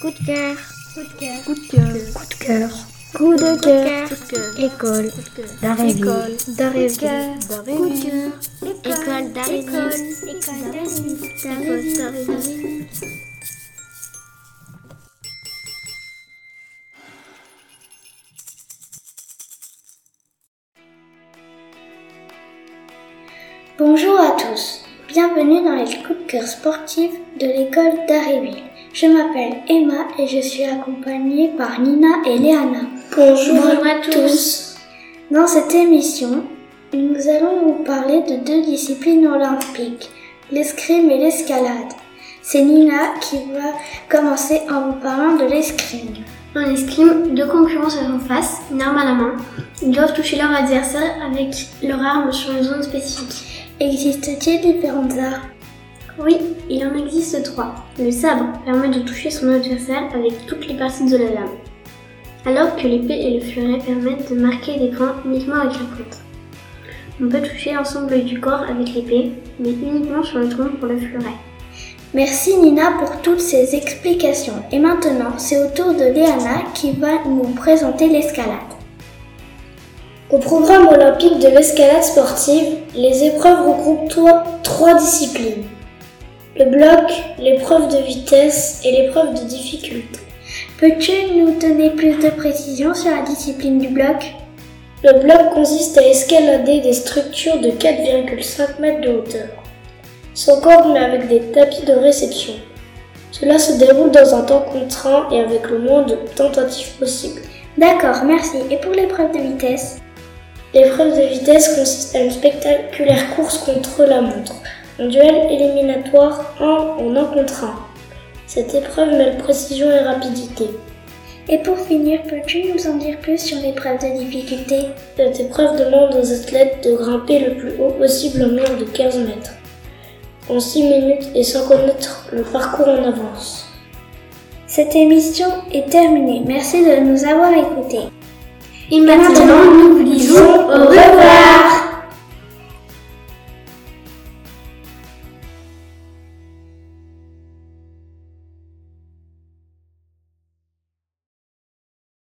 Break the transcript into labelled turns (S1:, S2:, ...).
S1: Coup de cœur.
S2: Coup de cœur.
S3: Coup de cœur.
S4: Coup de cœur.
S1: Coup de cœur.
S4: École d'Aréville.
S3: École
S1: d'Aréville.
S3: d'Aréville.
S1: École d'Aréville.
S2: École d'Aréville.
S5: Bonjour à tous, bienvenue dans les coups de cœur sportifs de l'école d'Aréville. Je m'appelle Emma et je suis accompagnée par Nina et Léana.
S6: Bonjour, à tous.
S5: Dans cette émission, nous allons vous parler de deux disciplines olympiques, l'escrime et l'escalade. C'est Nina qui va commencer en vous parlant de l'escrime.
S6: En escrime, deux concurrents se font face, une arme à la main. Ils doivent toucher leur adversaire avec leur arme sur une zone spécifique.
S5: Existe-t-il différentes armes?
S6: Oui, il en existe trois. Le sabre permet de toucher son adversaire avec toutes les parties de la lame, alors que l'épée et le fleuret permettent de marquer des points uniquement avec la pointe. On peut toucher l'ensemble du corps avec l'épée, mais uniquement sur le tronc pour le fleuret.
S5: Merci Nina pour toutes ces explications. Et maintenant, c'est au tour de Léana qui va nous présenter l'escalade.
S7: Au programme olympique de l'escalade sportive, les épreuves regroupent trois, trois disciplines. Le bloc, l'épreuve de vitesse et l'épreuve de difficulté.
S5: Peux-tu nous donner plus de précisions sur la discipline du bloc?
S7: Le bloc consiste à escalader des structures de 4,5 mètres de hauteur, sans corde mais avec des tapis de réception. Cela se déroule dans un temps contraint et avec le moins de tentatives possible.
S5: D'accord, merci. Et pour l'épreuve de vitesse?
S7: L'épreuve de vitesse consiste à une spectaculaire course contre la montre, un duel éliminatoire 1 en 1 contre 1. Cette épreuve mêle précision et rapidité.
S5: Et pour finir, peux-tu nous en dire plus sur l'épreuve de difficulté?
S7: Cette épreuve demande aux athlètes de grimper le plus haut possible en moins de 15 mètres, en 6 minutes et sans connaître le parcours en avance.
S5: Cette émission est terminée. Merci de nous avoir écoutés.
S6: Et maintenant, nous vous disons au revoir